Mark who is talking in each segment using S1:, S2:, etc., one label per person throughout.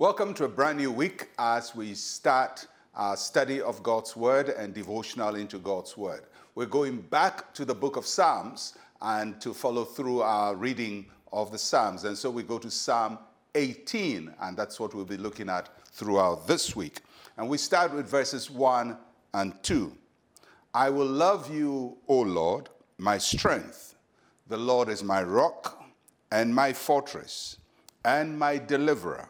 S1: Welcome to a brand new week as we start our study of God's Word and devotional into God's Word. We're going back to the book of Psalms and to follow through our reading of the Psalms. And so we go to Psalm 18, and that's what we'll be looking at throughout this week. And we start with verses 1 and 2. I will love you, O Lord, my strength. The Lord is my rock and my fortress and my deliverer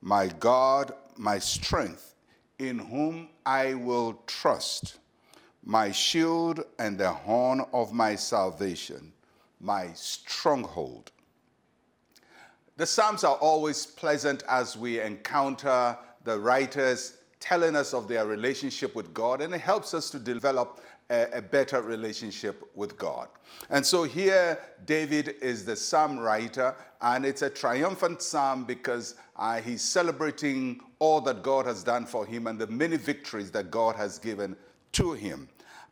S1: my God, my strength, in whom I will trust, my shield and the horn of my salvation, my stronghold. The Psalms are always pleasant as we encounter the writers telling us of their relationship with God, and it helps us to develop a, a, better relationship with God. And so here, David is the psalm writer, and it's a triumphant psalm because uh, he's celebrating all that God has done for him and the many victories that God has given to him.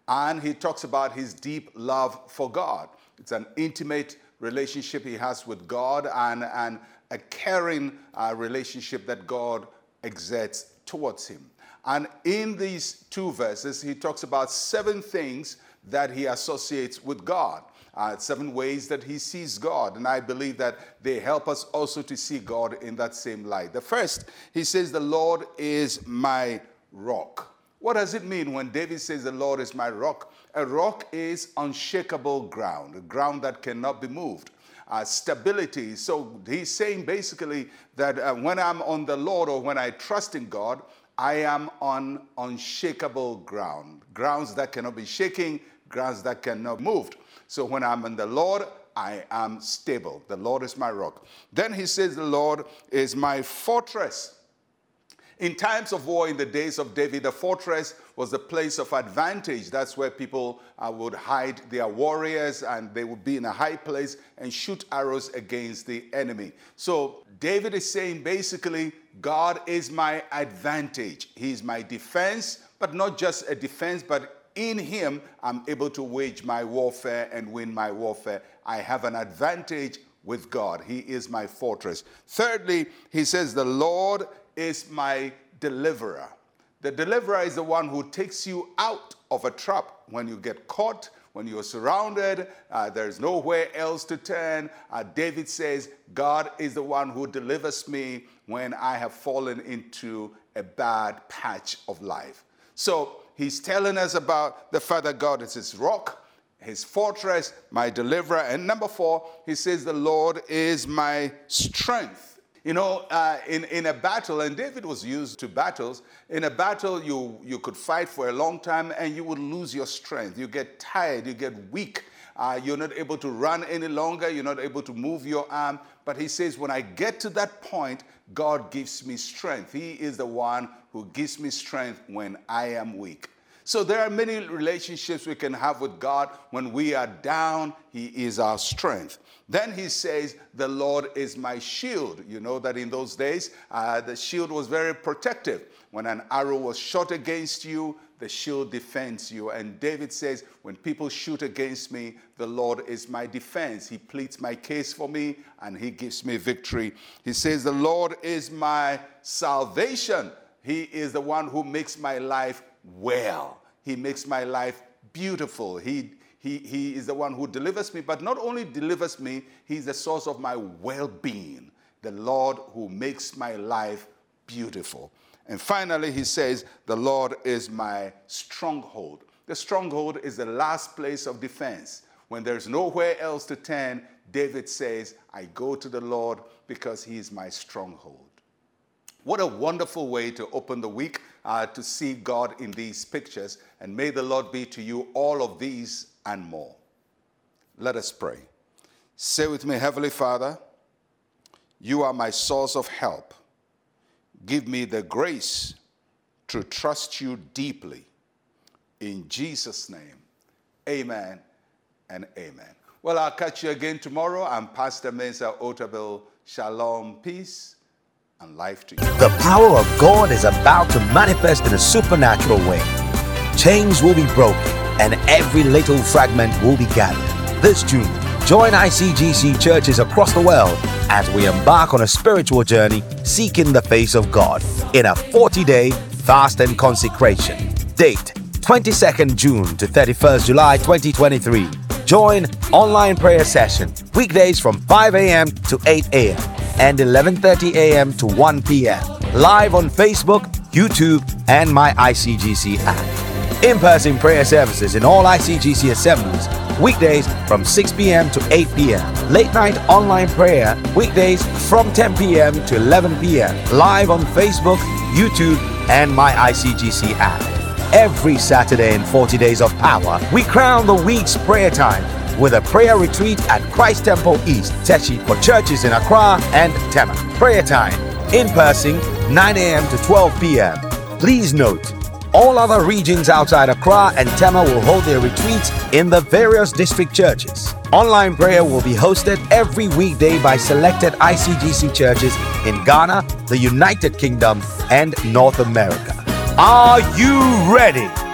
S1: And he talks about his deep love for God. It's an intimate relationship he has with God and, and a caring uh, relationship that God exerts towards him. And in these two verses, he talks about seven things that he associates with God. Uh, seven ways that he sees God. And I believe that they help us also to see God in that same light. The first, he says, The Lord is my rock. What does it mean when David says, The Lord is my rock? A rock is unshakable ground, a ground that cannot be moved. Uh, stability. So he's saying basically that uh, when I'm on the Lord or when I trust in God, I am on unshakable ground, grounds that cannot be shaken, grounds that cannot be moved. So when I'm in the Lord, I am stable. The Lord is my rock. Then he says, The Lord is my fortress. In times of war, in the days of David, the fortress was the place of advantage. That's where people uh, would hide their warriors and they would be in a high place and shoot arrows against the enemy. So David is saying basically, God is my advantage. He is my defense, but not just a defense, but in him, I'm able to wage my warfare and win my warfare. I have an advantage with God. He is my fortress. Thirdly, he says, The Lord is my deliverer. The deliverer is the one who takes you out of a trap when you get caught, when you're surrounded, uh, there's nowhere else to turn. Uh, David says, God is the one who delivers me when I have fallen into a bad patch of life. So he's telling us about the Father God is his rock, his fortress, my deliverer. And number four, he says, The Lord is my strength. You know, uh, in, in a battle, and David was used to battles, in a battle, you, you could fight for a long time and you would lose your strength. You get tired, you get weak. Uh, you're not able to run any longer, you're not able to move your arm. But he says, when I get to that point, God gives me strength. He is the one who gives me strength when I am weak. So there are many relationships we can have with God. When we are down, He is our strength. Then he says, The Lord is my shield. You know that in those days, uh, the shield was very protective. When an arrow was shot against you, the shield defends you. And David says, When people shoot against me, the Lord is my defense. He pleads my case for me and he gives me victory. He says, The Lord is my salvation. He is the one who makes my life well. He makes my life beautiful. He, he, he is the one who delivers me, but not only delivers me, He's the source of my well being, the Lord who makes my life beautiful. And finally, He says, The Lord is my stronghold. The stronghold is the last place of defense. When there's nowhere else to turn, David says, I go to the Lord because He is my stronghold. What a wonderful way to open the week uh, to see God in these pictures. And may the Lord be to you all of these and more. Let us pray. Say with me, Heavenly Father, you are my source of help. Give me the grace to trust you deeply. In Jesus' name, amen and amen. Well, I'll catch you again tomorrow. I'm Pastor Mensa Otabil. Shalom, peace and life to you.
S2: The power of God is about to manifest in a supernatural way. Chains will be broken and every little fragment will be gathered. This June, Join ICGC churches across the world as we embark on a spiritual journey seeking the face of God in a 40 day fast and consecration. Date 22nd June to 31st July 2023. Join online prayer session weekdays from 5 a.m. to 8 a.m. and 11:30 a.m. to 1 p.m. Live on Facebook, YouTube, and my ICGC app. In-person prayer services in all ICGC assemblies weekdays from 6 p.m. to 8 p.m. Late night online prayer weekdays from 10 p.m. to 11 p.m. Live on Facebook, YouTube, and my ICGC app. Every Saturday in 40 Days of Power, we crown the week's prayer time with a prayer retreat at Christ Temple East, Teshie for churches in Accra and Tema. Prayer time in person 9 a.m. to 12 p.m. Please note, all other regions outside Accra and Tema will hold their retreats in the various district churches. Online prayer will be hosted every weekday by selected ICGC churches in Ghana, the United Kingdom, and North America. Are you ready?